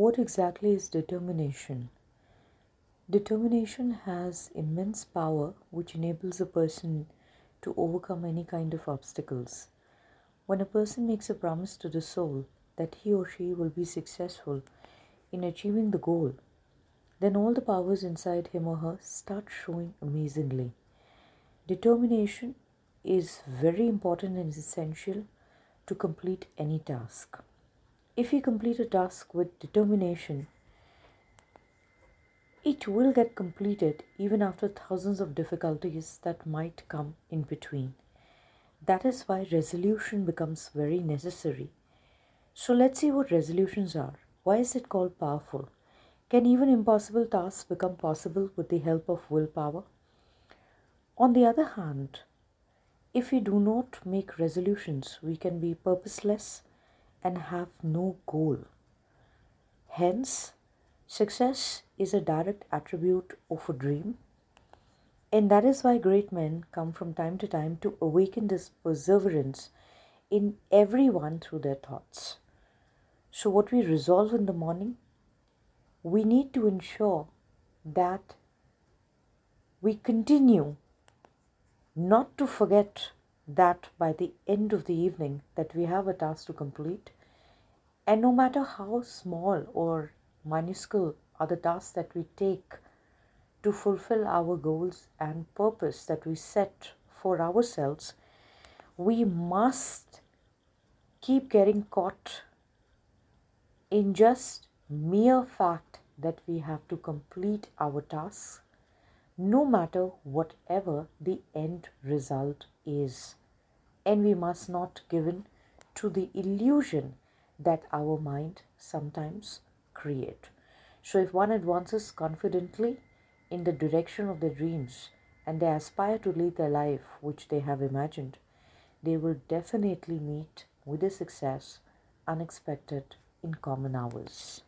What exactly is determination? Determination has immense power which enables a person to overcome any kind of obstacles. When a person makes a promise to the soul that he or she will be successful in achieving the goal, then all the powers inside him or her start showing amazingly. Determination is very important and essential to complete any task. If you complete a task with determination, it will get completed even after thousands of difficulties that might come in between. That is why resolution becomes very necessary. So let's see what resolutions are. Why is it called powerful? Can even impossible tasks become possible with the help of willpower? On the other hand, if we do not make resolutions, we can be purposeless and have no goal. Hence, success is a direct attribute of a dream, and that is why great men come from time to time to awaken this perseverance in everyone through their thoughts. So, what we resolve in the morning, we need to ensure that we continue not to forget that by the end of the evening that we have a task to complete and no matter how small or minuscule are the tasks that we take to fulfill our goals and purpose that we set for ourselves we must keep getting caught in just mere fact that we have to complete our tasks no matter whatever the end result is. And we must not give in to the illusion that our mind sometimes create. So if one advances confidently in the direction of their dreams and they aspire to lead the life which they have imagined, they will definitely meet with a success unexpected in common hours.